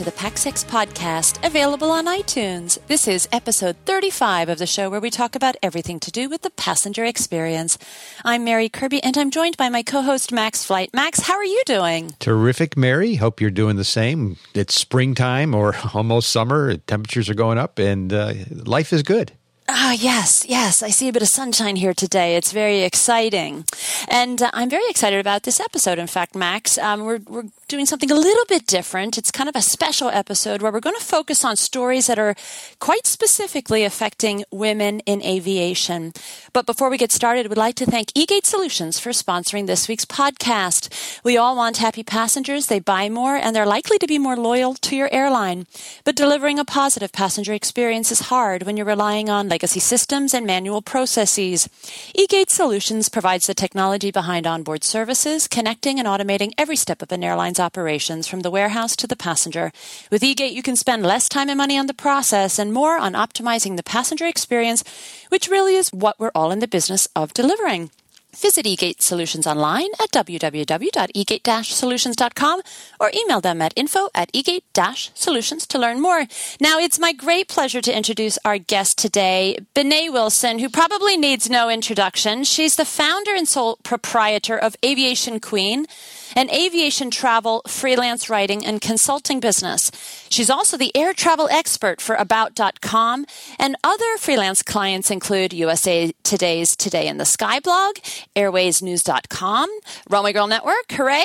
to the PaxEx podcast, available on iTunes. This is episode 35 of the show where we talk about everything to do with the passenger experience. I'm Mary Kirby, and I'm joined by my co host, Max Flight. Max, how are you doing? Terrific, Mary. Hope you're doing the same. It's springtime or almost summer. Temperatures are going up, and uh, life is good. Ah, yes, yes. I see a bit of sunshine here today. It's very exciting. And uh, I'm very excited about this episode. In fact, Max, um, we're, we're doing something a little bit different. It's kind of a special episode where we're going to focus on stories that are quite specifically affecting women in aviation. But before we get started, we'd like to thank eGate Solutions for sponsoring this week's podcast. We all want happy passengers. They buy more and they're likely to be more loyal to your airline. But delivering a positive passenger experience is hard when you're relying on legacy systems and manual processes. eGate Solutions provides the technology behind onboard services, connecting and automating every step of an airline's operations from the warehouse to the passenger. With eGate, you can spend less time and money on the process and more on optimizing the passenger experience, which really is what we're all in the business of delivering. Visit eGate Solutions online at www.egate-solutions.com or email them at info at egate-solutions to learn more. Now, it's my great pleasure to introduce our guest today, Benet Wilson, who probably needs no introduction. She's the founder and sole proprietor of Aviation Queen, an aviation travel, freelance writing, and consulting business. She's also the air travel expert for About.com, and other freelance clients include USA Today's Today in the Sky blog, AirwaysNews.com, Runway Girl Network, hooray!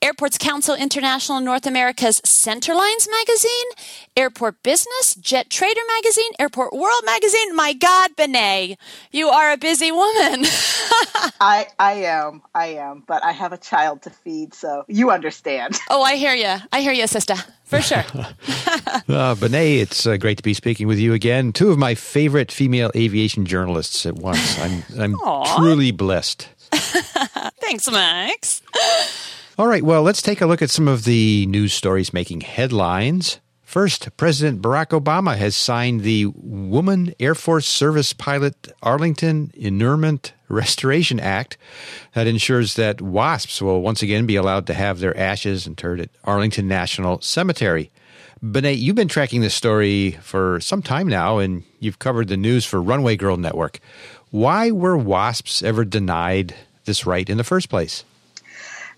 Airports Council International North America's Centerlines magazine, Airport Business, Jet Trader magazine, Airport World magazine. My God, Benet, you are a busy woman. I I am, I am, but I have a child to feed, so you understand. Oh, I hear you. I hear you, sister for sure. uh, Benet, it's uh, great to be speaking with you again. Two of my favorite female aviation journalists at once. I'm, I'm truly blessed. Thanks, Max. All right, well, let's take a look at some of the news stories making headlines. First, President Barack Obama has signed the Woman Air Force Service Pilot Arlington Interment Restoration Act that ensures that WASPs will once again be allowed to have their ashes interred at Arlington National Cemetery. Benet, you've been tracking this story for some time now, and you've covered the news for Runway Girl Network. Why were WASPs ever denied this right in the first place?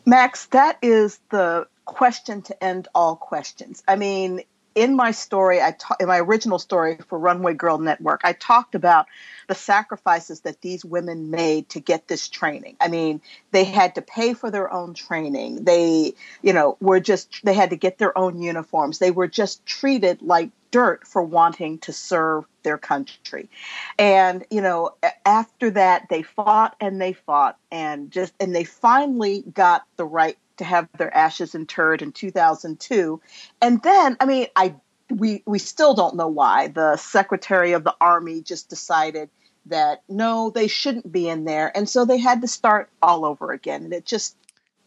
Max, that is the question to end all questions. I mean, in my story, I ta- in my original story for Runway Girl Network, I talked about the sacrifices that these women made to get this training. I mean, they had to pay for their own training. They, you know, were just they had to get their own uniforms. They were just treated like dirt for wanting to serve their country. And, you know, after that they fought and they fought and just and they finally got the right to have their ashes interred in 2002. And then, I mean, I we we still don't know why the Secretary of the Army just decided that no, they shouldn't be in there, and so they had to start all over again. And it just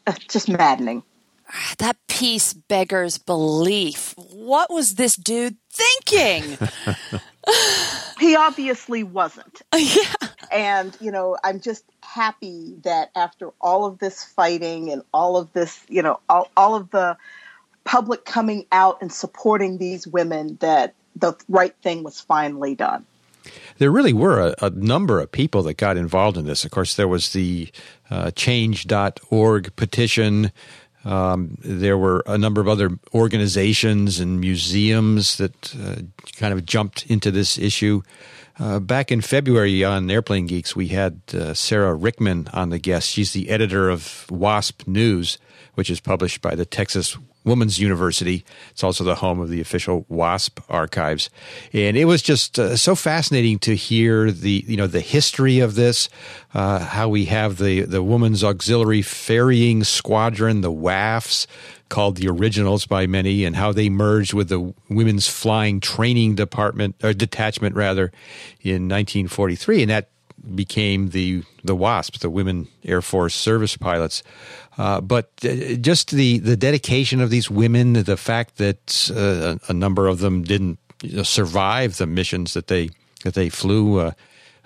uh, just maddening. That piece beggars belief. What was this dude thinking? he obviously wasn't. Yeah. And, you know, I'm just happy that after all of this fighting and all of this, you know, all, all of the public coming out and supporting these women, that the right thing was finally done. There really were a, a number of people that got involved in this. Of course, there was the uh, change.org petition. Um, there were a number of other organizations and museums that uh, kind of jumped into this issue. Uh, back in February on Airplane Geeks, we had uh, Sarah Rickman on the guest. She's the editor of WASP News, which is published by the Texas Women's University. It's also the home of the official WASP archives, and it was just uh, so fascinating to hear the you know the history of this, uh, how we have the the Women's Auxiliary Ferrying Squadron, the WAFs, called the originals by many, and how they merged with the Women's Flying Training Department or detachment rather in 1943, and that became the the WASP, the Women Air Force Service Pilots. Uh, but uh, just the the dedication of these women, the fact that uh, a number of them didn't survive the missions that they that they flew. Uh,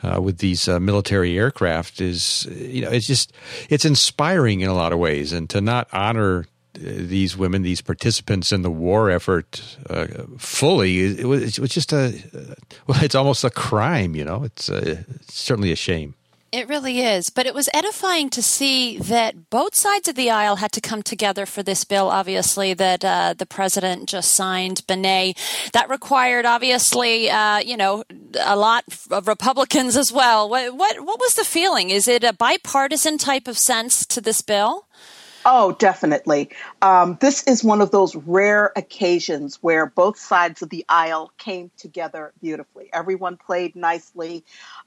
uh, with these uh, military aircraft is you know it's just it's inspiring in a lot of ways and to not honor these women, these participants in the war effort, uh, fully. It was, it was just a well, it's almost a crime. You know, it's, uh, it's certainly a shame. It really is. But it was edifying to see that both sides of the aisle had to come together for this bill, obviously, that uh, the president just signed, Benet. That required, obviously, uh, you know, a lot of Republicans as well. What, what, what was the feeling? Is it a bipartisan type of sense to this bill? Oh, definitely. Um, this is one of those rare occasions where both sides of the aisle came together beautifully. Everyone played nicely.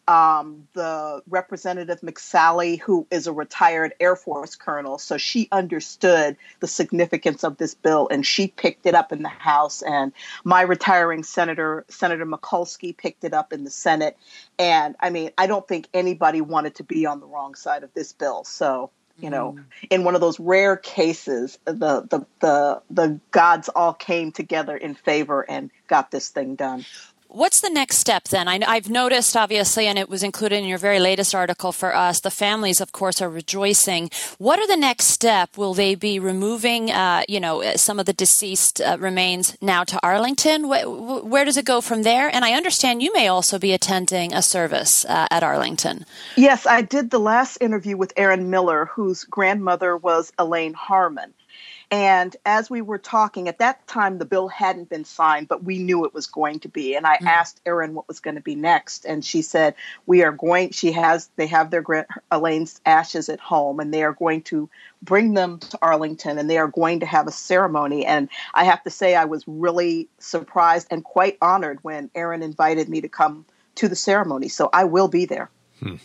Um, the representative McSally, who is a retired Air Force colonel, so she understood the significance of this bill and she picked it up in the House. And my retiring senator, Senator Mikulski, picked it up in the Senate. And I mean, I don't think anybody wanted to be on the wrong side of this bill. So you know mm. in one of those rare cases the, the the the gods all came together in favor and got this thing done What's the next step then? I, have noticed, obviously, and it was included in your very latest article for us. The families, of course, are rejoicing. What are the next step? Will they be removing, uh, you know, some of the deceased uh, remains now to Arlington? Where, where, does it go from there? And I understand you may also be attending a service uh, at Arlington. Yes, I did the last interview with Erin Miller, whose grandmother was Elaine Harmon. And as we were talking, at that time, the bill hadn't been signed, but we knew it was going to be. And I mm-hmm. asked Erin what was going to be next. And she said, We are going, she has, they have their Elaine's ashes at home, and they are going to bring them to Arlington and they are going to have a ceremony. And I have to say, I was really surprised and quite honored when Erin invited me to come to the ceremony. So I will be there. Hmm.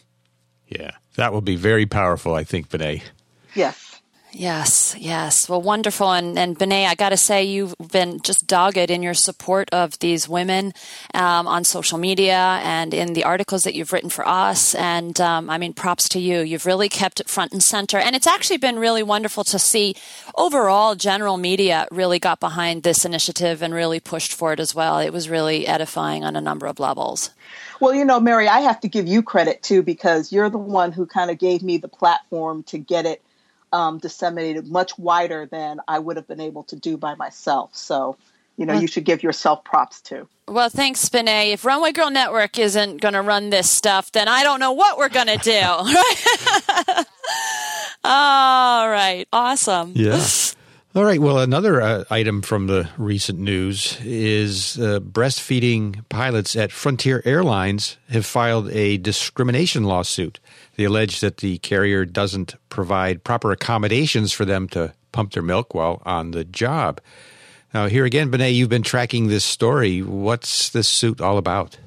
Yeah, that will be very powerful, I think, Benet. Yes. Yes, yes. Well, wonderful. And, and Benet, I got to say, you've been just dogged in your support of these women um, on social media and in the articles that you've written for us. And um, I mean, props to you. You've really kept it front and center. And it's actually been really wonderful to see overall general media really got behind this initiative and really pushed for it as well. It was really edifying on a number of levels. Well, you know, Mary, I have to give you credit too because you're the one who kind of gave me the platform to get it um, disseminated much wider than I would have been able to do by myself. So, you know, you should give yourself props too. Well, thanks, Benet. If Runway Girl Network isn't going to run this stuff, then I don't know what we're going to do. All right. Awesome. Yeah. All right. Well, another uh, item from the recent news is uh, breastfeeding pilots at Frontier Airlines have filed a discrimination lawsuit. They allege that the carrier doesn't provide proper accommodations for them to pump their milk while on the job. Now, here again, Benet, you've been tracking this story. What's this suit all about?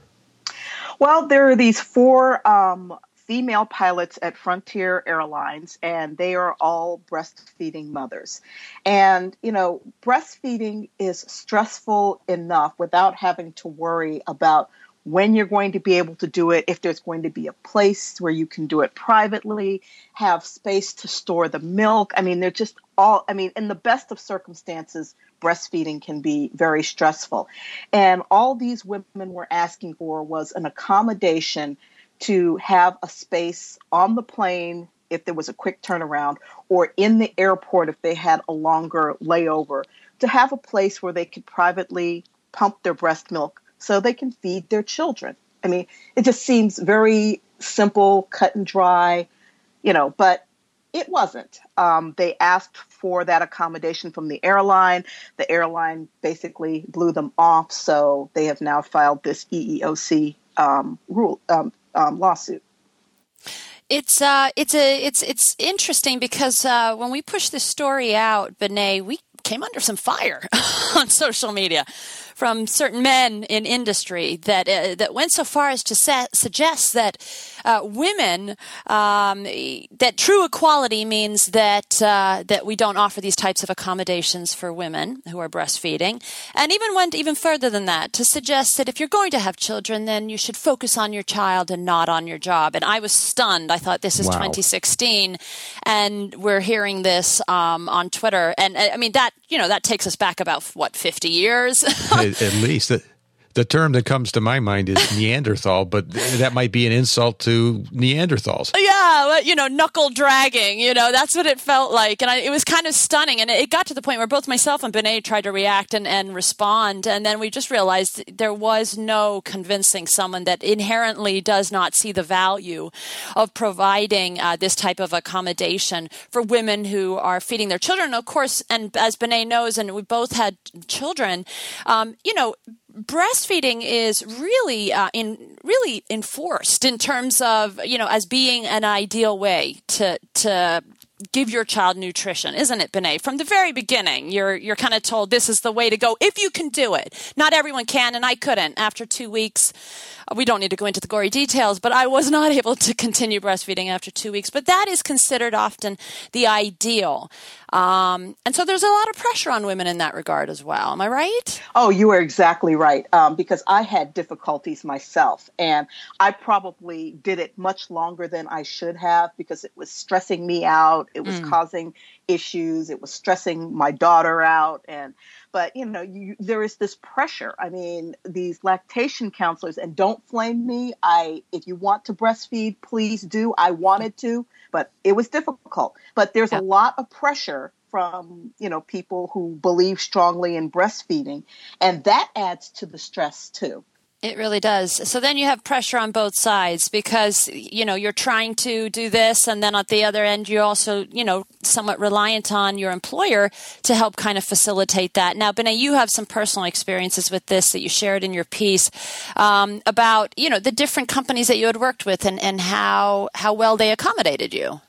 Well, there are these four um, female pilots at Frontier Airlines, and they are all breastfeeding mothers. And, you know, breastfeeding is stressful enough without having to worry about when you're going to be able to do it, if there's going to be a place where you can do it privately, have space to store the milk. I mean, they're just all, I mean, in the best of circumstances, breastfeeding can be very stressful. And all these women were asking for was an accommodation to have a space on the plane if there was a quick turnaround or in the airport if they had a longer layover to have a place where they could privately pump their breast milk so they can feed their children. I mean, it just seems very simple, cut and dry, you know, but it wasn't. Um, they asked for that accommodation from the airline. The airline basically blew them off, so they have now filed this EEOC um, rule um, um, lawsuit. It's uh, it's a it's it's interesting because uh, when we pushed this story out, Benet, we came under some fire on social media from certain men in industry that uh, that went so far as to sa- suggest that uh, women um, that true equality means that uh, that we don't offer these types of accommodations for women who are breastfeeding, and even went even further than that to suggest that if you're going to have children, then you should focus on your child and not on your job. And I was stunned. I thought this is wow. 2016, and we're hearing this um, on Twitter, and I mean that you know that takes us back about what 50 years at, least. The term that comes to my mind is Neanderthal, but that might be an insult to Neanderthals. Yeah, you know, knuckle dragging. You know, that's what it felt like, and I, it was kind of stunning. And it got to the point where both myself and Benet tried to react and, and respond, and then we just realized there was no convincing someone that inherently does not see the value of providing uh, this type of accommodation for women who are feeding their children. Of course, and as Benet knows, and we both had children, um, you know, breastfeeding is really uh, in really enforced in terms of you know as being an ideal way to to give your child nutrition, isn't it, Benet? From the very beginning, you're you're kind of told this is the way to go if you can do it. Not everyone can, and I couldn't. After two weeks, we don't need to go into the gory details, but I was not able to continue breastfeeding after two weeks. But that is considered often the ideal. Um, and so there's a lot of pressure on women in that regard as well. Am I right? Oh, you are exactly right. Um, because I had difficulties myself, and I probably did it much longer than I should have because it was stressing me out. It was mm. causing issues. It was stressing my daughter out, and but you know you, there is this pressure. I mean these lactation counselors and don't flame me. I if you want to breastfeed please do. I wanted to but it was difficult. But there's yeah. a lot of pressure from you know people who believe strongly in breastfeeding. And that adds to the stress too it really does. So then you have pressure on both sides because, you know, you're trying to do this. And then at the other end, you're also, you know, somewhat reliant on your employer to help kind of facilitate that. Now, Benet, you have some personal experiences with this that you shared in your piece um, about, you know, the different companies that you had worked with and, and how, how well they accommodated you.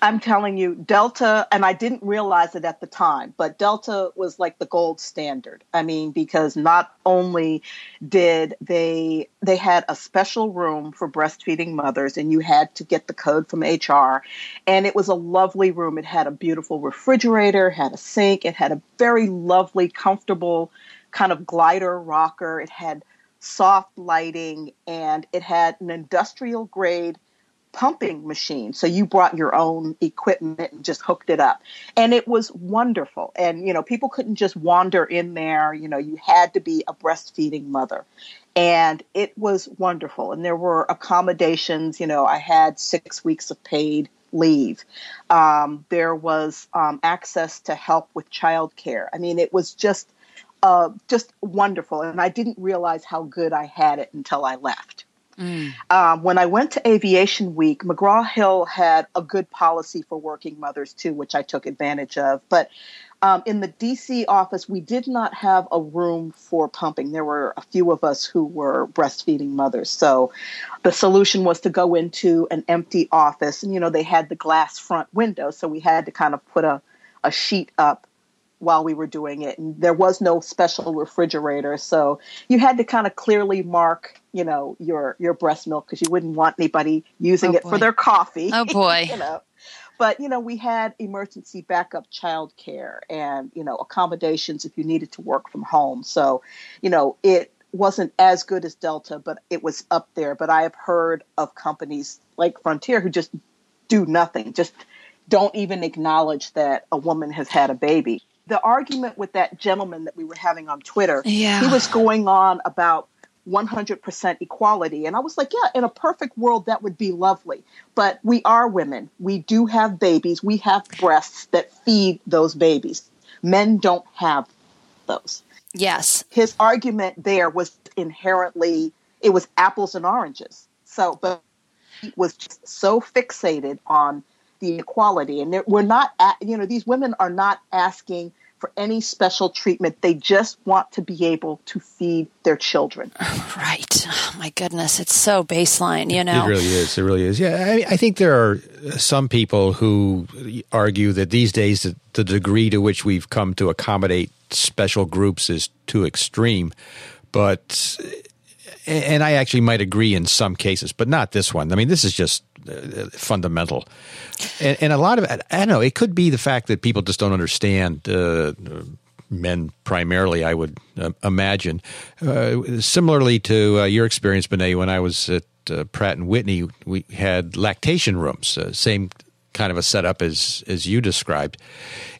I'm telling you, Delta, and I didn't realize it at the time, but Delta was like the gold standard. I mean, because not only did they they had a special room for breastfeeding mothers, and you had to get the code from HR, and it was a lovely room. It had a beautiful refrigerator, had a sink, it had a very lovely, comfortable kind of glider rocker. It had soft lighting, and it had an industrial grade pumping machine. So you brought your own equipment and just hooked it up. And it was wonderful. And, you know, people couldn't just wander in there. You know, you had to be a breastfeeding mother. And it was wonderful. And there were accommodations. You know, I had six weeks of paid leave. Um, there was um, access to help with childcare. I mean, it was just, uh, just wonderful. And I didn't realize how good I had it until I left. Mm. Um, when I went to Aviation Week, McGraw Hill had a good policy for working mothers too, which I took advantage of. But um, in the DC office, we did not have a room for pumping. There were a few of us who were breastfeeding mothers. So the solution was to go into an empty office. And, you know, they had the glass front window. So we had to kind of put a, a sheet up while we were doing it. And there was no special refrigerator. So you had to kind of clearly mark, you know, your, your breast milk because you wouldn't want anybody using oh, it for their coffee. Oh boy. you know. But, you know, we had emergency backup child care and, you know, accommodations if you needed to work from home. So, you know, it wasn't as good as Delta, but it was up there. But I have heard of companies like Frontier who just do nothing, just don't even acknowledge that a woman has had a baby the argument with that gentleman that we were having on Twitter, yeah. he was going on about 100% equality. And I was like, yeah, in a perfect world, that would be lovely. But we are women. We do have babies. We have breasts that feed those babies. Men don't have those. Yes. His argument there was inherently, it was apples and oranges. So, but he was just so fixated on the equality. And we're not, you know, these women are not asking for any special treatment. They just want to be able to feed their children. Right. Oh, my goodness. It's so baseline, you know? It really is. It really is. Yeah. I, I think there are some people who argue that these days the, the degree to which we've come to accommodate special groups is too extreme. But and I actually might agree in some cases, but not this one. I mean, this is just fundamental, and, and, a lot of I don't know. It could be the fact that people just don't understand. Uh, men primarily, I would uh, imagine. Uh, similarly to uh, your experience, Benet, when I was at uh, Pratt and Whitney, we had lactation rooms, same kind of a setup as as you described,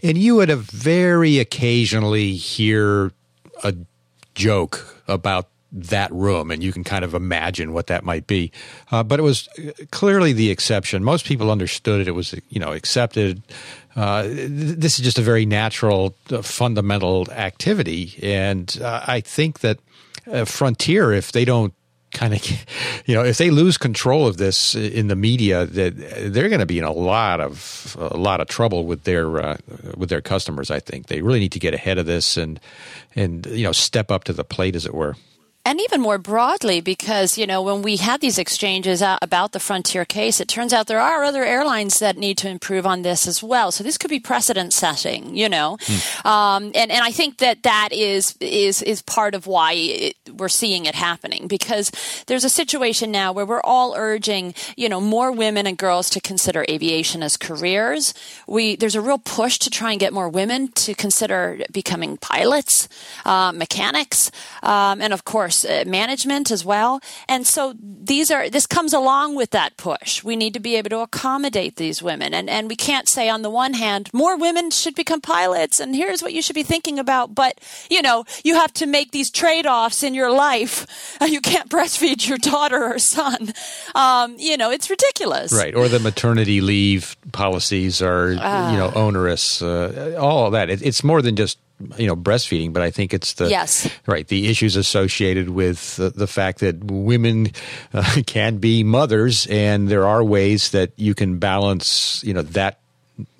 and you would have very occasionally hear a joke about that room, and you can kind of imagine what that might be. Uh, but it was clearly the exception. Most people understood it. It was you know accepted. Uh, this is just a very natural, uh, fundamental activity, and uh, I think that Frontier, if they don't kind of you know if they lose control of this in the media that they're going to be in a lot of a lot of trouble with their uh, with their customers i think they really need to get ahead of this and and you know step up to the plate as it were and even more broadly, because, you know, when we had these exchanges about the Frontier case, it turns out there are other airlines that need to improve on this as well. So this could be precedent setting, you know. Mm. Um, and, and I think that that is, is, is part of why it, we're seeing it happening because there's a situation now where we're all urging, you know, more women and girls to consider aviation as careers. We, there's a real push to try and get more women to consider becoming pilots, uh, mechanics, um, and of course, uh, management as well. And so these are this comes along with that push. We need to be able to accommodate these women, and and we can't say on the one hand more women should become pilots, and here's what you should be thinking about. But you know you have to make these trade offs in your life. You can't breastfeed your daughter or son. Um, you know it's ridiculous, right? Or the maternity leave policies are uh, you know onerous. Uh, all of that. It, it's more than just you know breastfeeding but i think it's the yes. right the issues associated with the, the fact that women uh, can be mothers and there are ways that you can balance you know that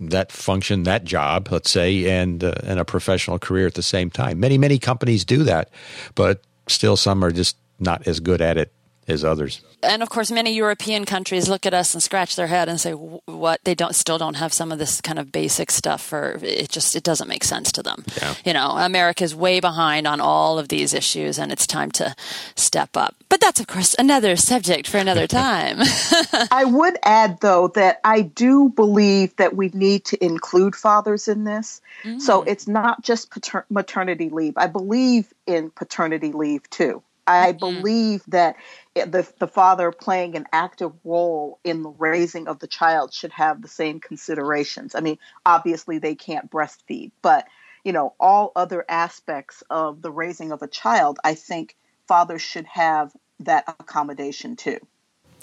that function that job let's say and uh, and a professional career at the same time. Many many companies do that but still some are just not as good at it as others and of course, many European countries look at us and scratch their head and say, "What? They don't still don't have some of this kind of basic stuff, for it just it doesn't make sense to them." Yeah. You know, America's way behind on all of these issues, and it's time to step up. But that's of course another subject for another time. I would add, though, that I do believe that we need to include fathers in this. Mm. So it's not just pater- maternity leave. I believe in paternity leave too. I mm-hmm. believe that the, the father playing an active role in the raising of the child should have the same considerations. I mean, obviously they can't breastfeed, but you know, all other aspects of the raising of a child, I think fathers should have that accommodation too.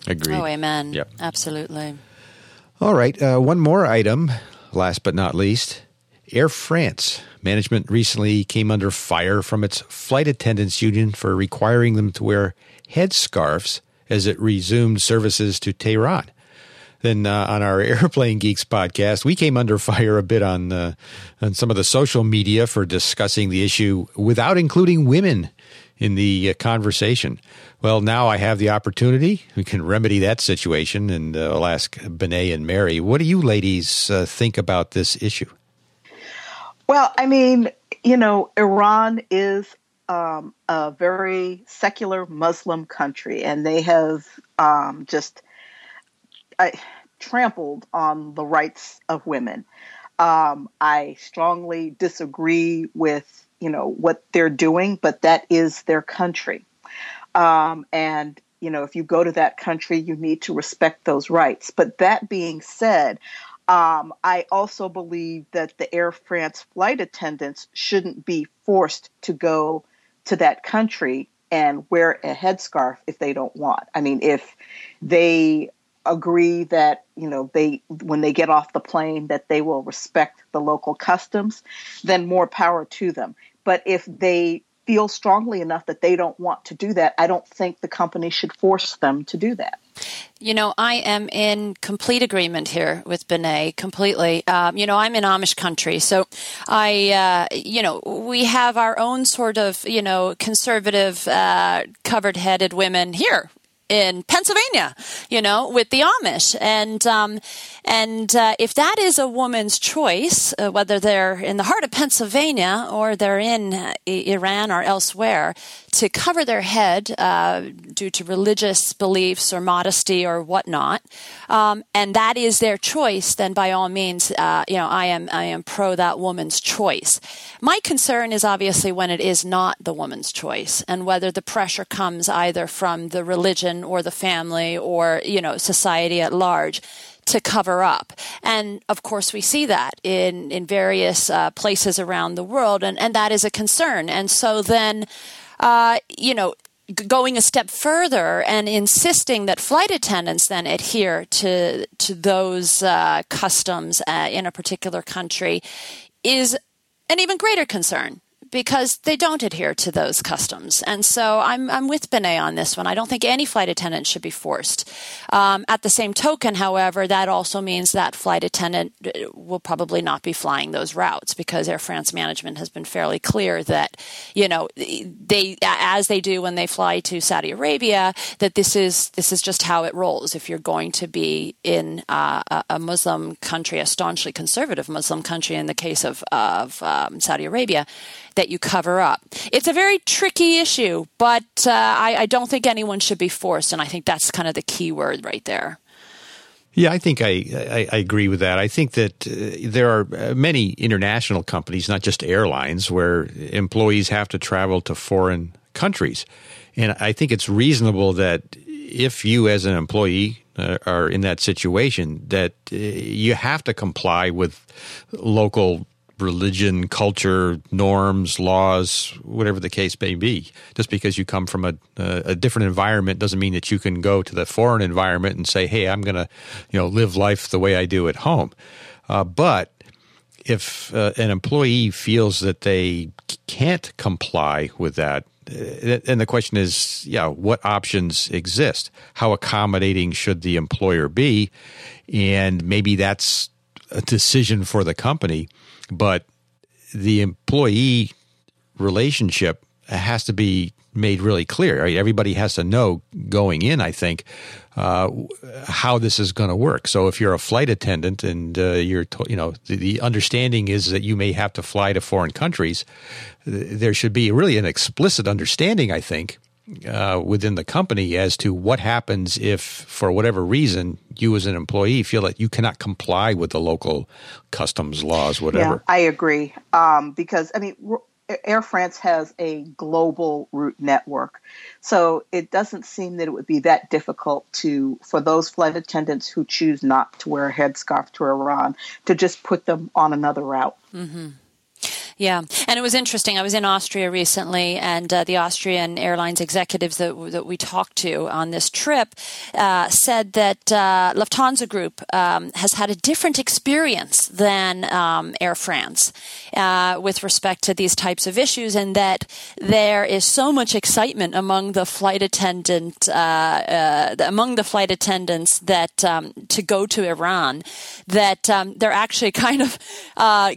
Agreed. Oh, amen. Yep. Absolutely. All right. Uh, one more item, last but not least. Air France management recently came under fire from its flight attendants union for requiring them to wear headscarves as it resumed services to Tehran. Then uh, on our Airplane Geeks podcast, we came under fire a bit on uh, on some of the social media for discussing the issue without including women in the uh, conversation. Well, now I have the opportunity. We can remedy that situation, and uh, I'll ask Benet and Mary, what do you ladies uh, think about this issue? Well, I mean, you know, Iran is um, a very secular Muslim country, and they have um, just trampled on the rights of women. Um, I strongly disagree with you know what they're doing, but that is their country, um, and you know if you go to that country, you need to respect those rights. But that being said, um, I also believe that the Air France flight attendants shouldn't be forced to go to that country and wear a headscarf if they don't want. I mean, if they agree that you know they when they get off the plane that they will respect the local customs, then more power to them. But if they feel strongly enough that they don't want to do that, I don't think the company should force them to do that. You know, I am in complete agreement here with Benet completely. Um, you know, I'm in Amish country, so I, uh, you know, we have our own sort of, you know, conservative, uh, covered headed women here in Pennsylvania, you know, with the Amish, and um, and uh, if that is a woman's choice, uh, whether they're in the heart of Pennsylvania or they're in uh, Iran or elsewhere, to cover their head uh, due to religious beliefs or modesty or whatnot, um, and that is their choice, then by all means, uh, you know, I am I am pro that woman's choice. My concern is obviously when it is not the woman's choice, and whether the pressure comes either from the religion or the family or, you know, society at large to cover up. And of course, we see that in, in various uh, places around the world, and, and that is a concern. And so then, uh, you know, going a step further and insisting that flight attendants then adhere to to those uh, customs uh, in a particular country is an even greater concern because they don't adhere to those customs. And so I'm, I'm with Benet on this one. I don't think any flight attendant should be forced. Um, at the same token, however, that also means that flight attendant uh, will probably not be flying those routes because Air France management has been fairly clear that, you know, they, as they do when they fly to Saudi Arabia, that this is, this is just how it rolls. If you're going to be in uh, a Muslim country, a staunchly conservative Muslim country in the case of, of um, Saudi Arabia, that you cover up. It's a very tricky issue, but uh, I, I don't think anyone should be forced, and I think that's kind of the key word right there. Yeah, I think I, I, I, agree with that. I think that uh, there are uh, many international companies, not just airlines, where employees have to travel to foreign countries. And I think it's reasonable that if you, as an employee, uh, are in that situation, that uh, you have to comply with local religion, culture, norms, laws, whatever the case may be. Just because you come from a, a different environment doesn't mean that you can go to the foreign environment and say, "Hey, I'm going to, you know, live life the way I do at home." Uh, but if uh, an employee feels that they can't comply with that, uh, and the question is, yeah, what options exist? How accommodating should the employer be? And maybe that's a decision for the company but the employee relationship has to be made really clear. Right? Everybody has to know going in, I think, uh, how this is going to work. So if you're a flight attendant and uh, you're, to, you know, the, the, understanding is that you may have to fly to foreign countries, there should be really an explicit understanding, I think, uh, within the company as to what happens if, for whatever reason, you as an employee feel that you cannot comply with the local customs laws, whatever. Yeah, I agree. Um, because, I mean, Air France has a global route network. So it doesn't seem that it would be that difficult to for those flight attendants who choose not to wear a headscarf to Iran to just put them on another route. Mm-hmm. Yeah, and it was interesting. I was in Austria recently, and uh, the Austrian airlines executives that, that we talked to on this trip uh, said that uh, Lufthansa Group um, has had a different experience than um, Air France uh, with respect to these types of issues, and that there is so much excitement among the flight attendant uh, uh, among the flight attendants that um, to go to Iran that um, they're actually kind of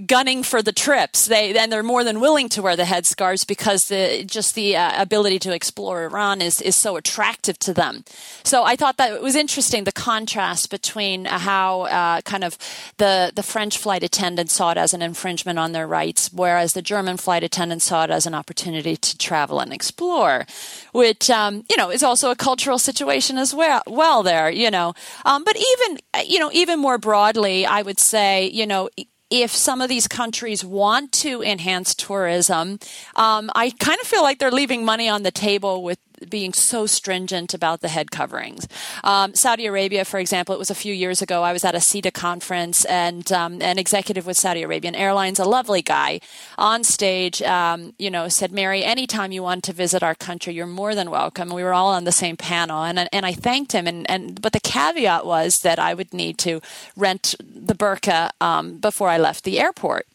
gunning for the trips. They and they're more than willing to wear the headscarves because the just the uh, ability to explore Iran is is so attractive to them. So I thought that it was interesting the contrast between how uh, kind of the the French flight attendants saw it as an infringement on their rights, whereas the German flight attendants saw it as an opportunity to travel and explore, which um, you know is also a cultural situation as well. Well, there, you know, um, but even you know even more broadly, I would say you know if some of these countries want to enhance tourism, um, I kind of feel like they're leaving money on the table with being so stringent about the head coverings. Um, Saudi Arabia, for example, it was a few years ago. I was at a SITA conference, and um, an executive with Saudi Arabian Airlines, a lovely guy, on stage, um, you know, said, "Mary, anytime you want to visit our country, you're more than welcome." We were all on the same panel, and and I thanked him, and and but the caveat was that I would need to rent the burqa um, before I left the airport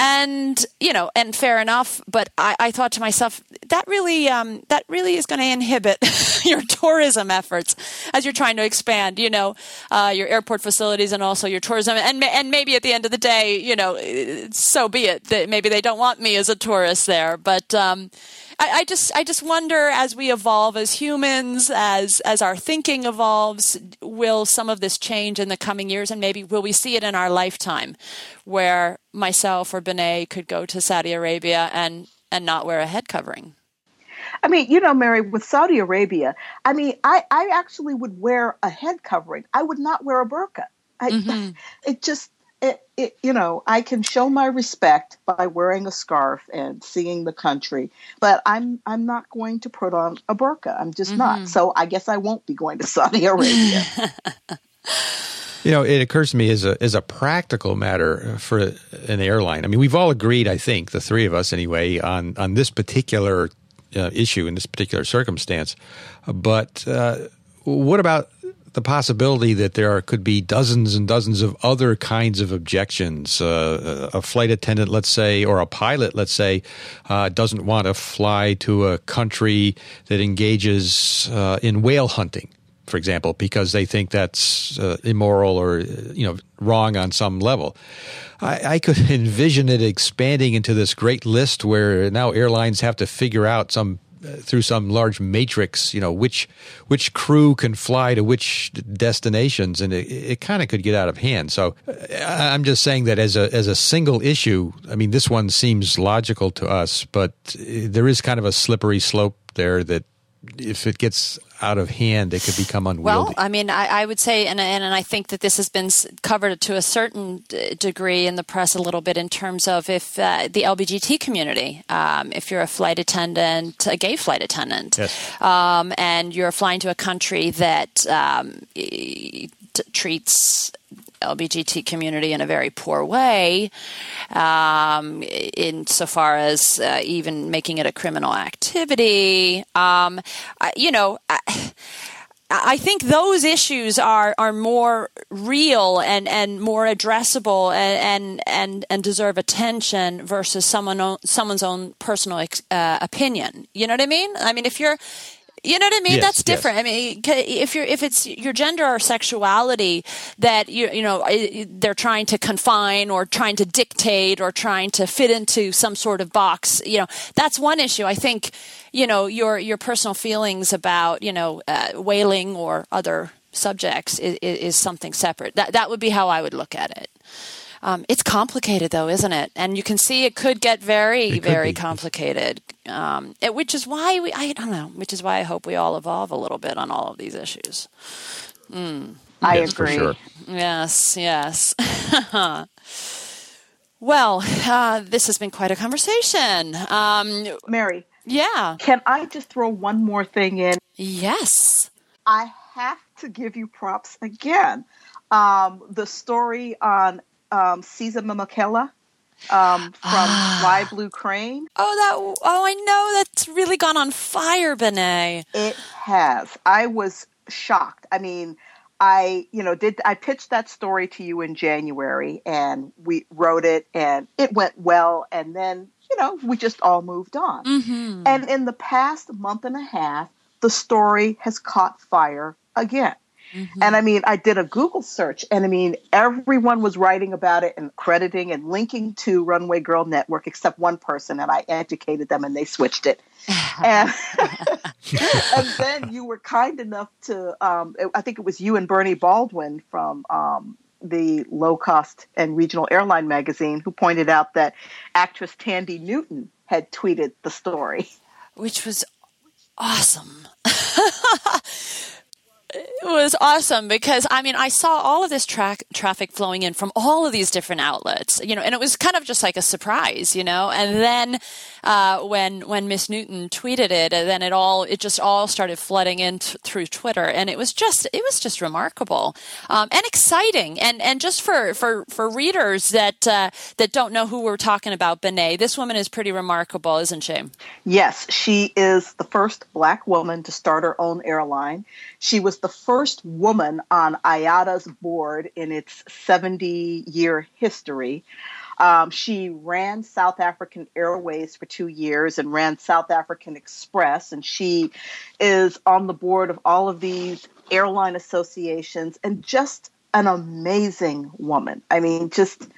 and you know and fair enough but i, I thought to myself that really um, that really is going to inhibit your tourism efforts as you're trying to expand you know uh, your airport facilities and also your tourism. And and maybe at the end of the day you know so be it maybe they don't want me as a tourist there. But um, I, I, just I just wonder as we evolve as humans, as as our thinking evolves, will some of this change in the coming years, and maybe will we see it in our lifetime, where myself or Benet could go to Saudi Arabia and and not wear a head covering. I mean, you know, Mary, with Saudi Arabia, I mean, I, I actually would wear a head covering. I would not wear a burqa. I, mm-hmm. It just it, it, you know, I can show my respect by wearing a scarf and seeing the country, but I'm I'm not going to put on a burqa. I'm just mm-hmm. not. So I guess I won't be going to Saudi Arabia. you know, it occurs to me as a as a practical matter for an airline. I mean, we've all agreed, I think, the three of us anyway, on on this particular uh, issue in this particular circumstance. But uh, what about the possibility that there could be dozens and dozens of other kinds of objections. Uh, a flight attendant, let's say, or a pilot, let's say, uh, doesn't want to fly to a country that engages uh, in whale hunting, for example, because they think that's uh, immoral or you know wrong on some level. I, I could envision it expanding into this great list where now airlines have to figure out some through some large matrix, you know, which which crew can fly to which destinations, and it, it kind of could get out of hand. So I'm just saying that as a as a single issue, I mean, this one seems logical to us, but eh, there is kind of a slippery slope there that if it gets out of hand, it could become unwieldy. Well, I mean, I, I would say, and, and, and I think that this has been covered to a certain degree in the press a little bit in terms of if uh, the LBGT community, um, if you're a flight attendant, a gay flight attendant, yes. um, and you're flying to a country that um, t- treats LBGT community in a very poor way, um, insofar as uh, even making it a criminal activity. Um, I, you know. I, I think those issues are, are more real and, and more addressable and, and, and deserve attention versus someone someone's own personal uh, opinion. You know what I mean? I mean, if you're you know what I mean? Yes, That's different. Yes. I mean, if you're if it's your gender or sexuality that you you know they're trying to confine or trying to dictate or trying to fit into some sort of box, you know, that's one issue. I think you know your your personal feelings about you know uh, whaling or other subjects is, is something separate. That that would be how I would look at it. Um, it's complicated, though, isn't it? And you can see it could get very, could very be. complicated. Um, it, which is why we, I don't know, which is why I hope we all evolve a little bit on all of these issues. Mm. I yes, agree. Sure. Yes, yes. well, uh, this has been quite a conversation. Um, Mary. Yeah. Can I just throw one more thing in? Yes. I have to give you props again. Um, the story on um, Siza Mzimela um, from ah. Fly Blue Crane. Oh, that! Oh, I know that's really gone on fire, Benet. It has. I was shocked. I mean, I you know did I pitched that story to you in January, and we wrote it, and it went well, and then you know we just all moved on. Mm-hmm. And in the past month and a half, the story has caught fire again. Mm-hmm. And I mean, I did a Google search, and I mean, everyone was writing about it and crediting and linking to Runway Girl Network, except one person, and I educated them, and they switched it. and, and then you were kind enough to, um, I think it was you and Bernie Baldwin from um, the low cost and regional airline magazine, who pointed out that actress Thandie Newton had tweeted the story, which was awesome. it was awesome because I mean I saw all of this tra- traffic flowing in from all of these different outlets, you know, and it was kind of just like a surprise, you know. And then uh, when when Miss Newton tweeted it, and then it all it just all started flooding in t- through Twitter, and it was just it was just remarkable um, and exciting, and and just for for for readers that uh, that don't know who we're talking about, Benet, this woman is pretty remarkable, isn't she? Yes, she is the first black woman to start her own airline. She was the first woman on IATA's board in its 70 year history. Um, she ran South African Airways for two years and ran South African Express, and she is on the board of all of these airline associations and just an amazing woman. I mean, just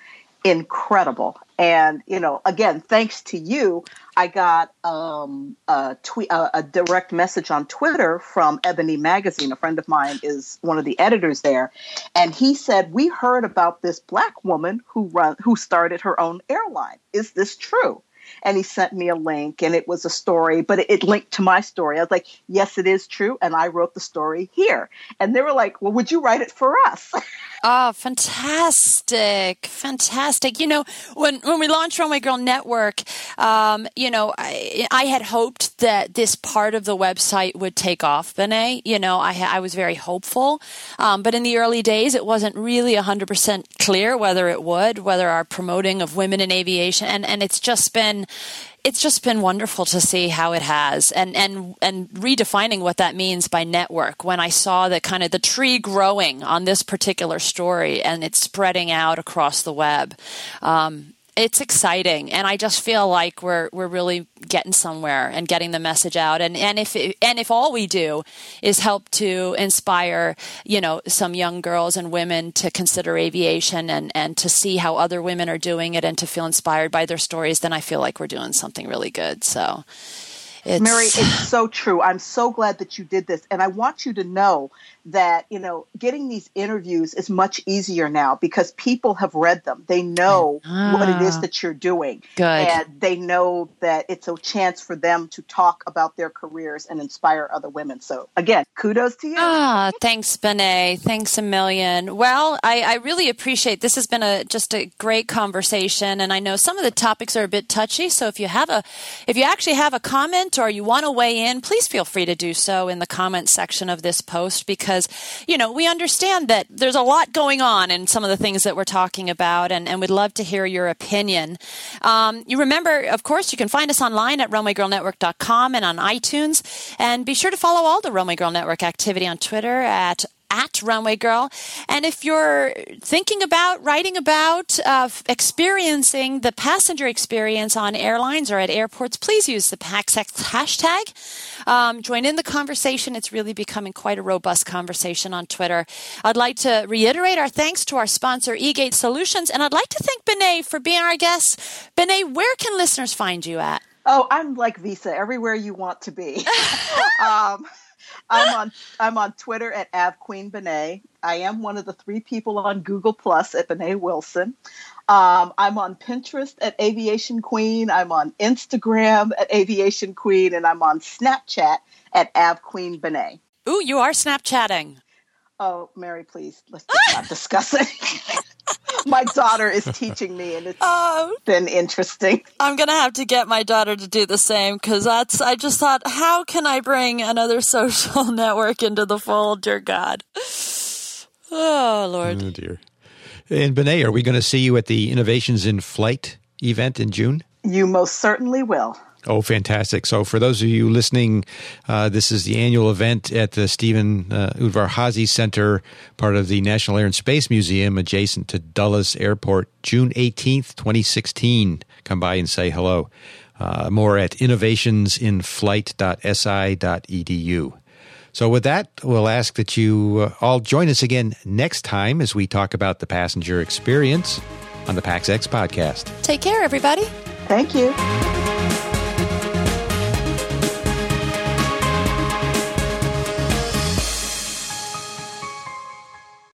incredible. And you know, again, thanks to you, I got um, a tweet, a, a, direct message on Twitter from Ebony Magazine. A friend of mine is one of the editors there, and he said, "We heard about this black woman who run who started her own airline. Is this true?" and he sent me a link and it was a story but it, it, linked to my story i was like yes it is true and i wrote the story here and they were like well would you write it for us Oh, fantastic. Fantastic. You know, when, when we launched Runway Girl Network, um, you know, I, I had hoped that this part of the website would take off, Benet. You know, I, I was very hopeful. Um, but in the early days, it wasn't really 100% clear whether it would, whether our promoting of women in aviation, and, and it's just been, it's just been wonderful to see how it has and and and redefining what that means by network. When i saw the kind of the tree growing on this particular story and it's spreading out across the web um, it's exciting and i just feel like we're we're really getting somewhere and getting the message out and and if it, and if all we do is help to inspire you know some young girls and women to consider aviation and and to see how other women are doing it and to feel inspired by their stories then i feel like we're doing something really good so it's... Mary, it's so true. I'm so glad that you did this. And I want you to know that, you know, getting these interviews is much easier now because people have read them. They know ah, what it is ah. that you're doing. Good. And they know that it's a chance for them to talk about their careers and inspire other women. So again, kudos to you. Ah, thanks, Benet. Thanks a million. Well, I, I really appreciate this has been a just a great conversation. And I know some of the topics are a bit touchy. So if you have a if you actually have a comment comment or you want to weigh in, please feel free to do so in the comment section of this post because, you know, we understand that there's a lot going on in some of the things that we're talking about and, and we'd love to hear your opinion. Um, you remember, of course, you can find us online at runwaygirlnetwork.com and on iTunes. And be sure to follow all the Runway Girl Network activity on Twitter at at Runway Girl. And if you're thinking about, writing about, uh, experiencing the passenger experience on airlines or at airports, please use the PaxEx hashtag. Um, join in the conversation. It's really becoming quite a robust conversation on Twitter. I'd like to reiterate our thanks to our sponsor, eGate Solutions, and I'd like to thank Benet for being our guest. Benet, where can listeners find you at? Oh, I'm like Visa, everywhere you want to be. um, I'm on I'm on Twitter at avqueenbenet. I am one of the three people on Google Plus at Benet Wilson. Um, I'm on Pinterest at Aviation Queen. I'm on Instagram at Aviation Queen, and I'm on Snapchat at Av Queen Benet. Ooh, you are Snapchatting. Oh, Mary, please let's just not discuss it. my daughter is teaching me, and it's oh, been interesting. I'm gonna have to get my daughter to do the same because that's. I just thought, how can I bring another social network into the fold? Dear God. Oh Lord. Oh dear. And Benet, are we going to see you at the Innovations in Flight event in June? You most certainly will. Oh, fantastic. So, for those of you listening, uh, this is the annual event at the Steven uh, Udvar-Hazy Center, part of the National Air and Space Museum adjacent to Dulles Airport, June 18th, 2016. Come by and say hello. Uh, more at innovationsinflight.si.edu. So, with that, we'll ask that you uh, all join us again next time as we talk about the passenger experience on the PaxEx podcast. Take care, everybody. Thank you.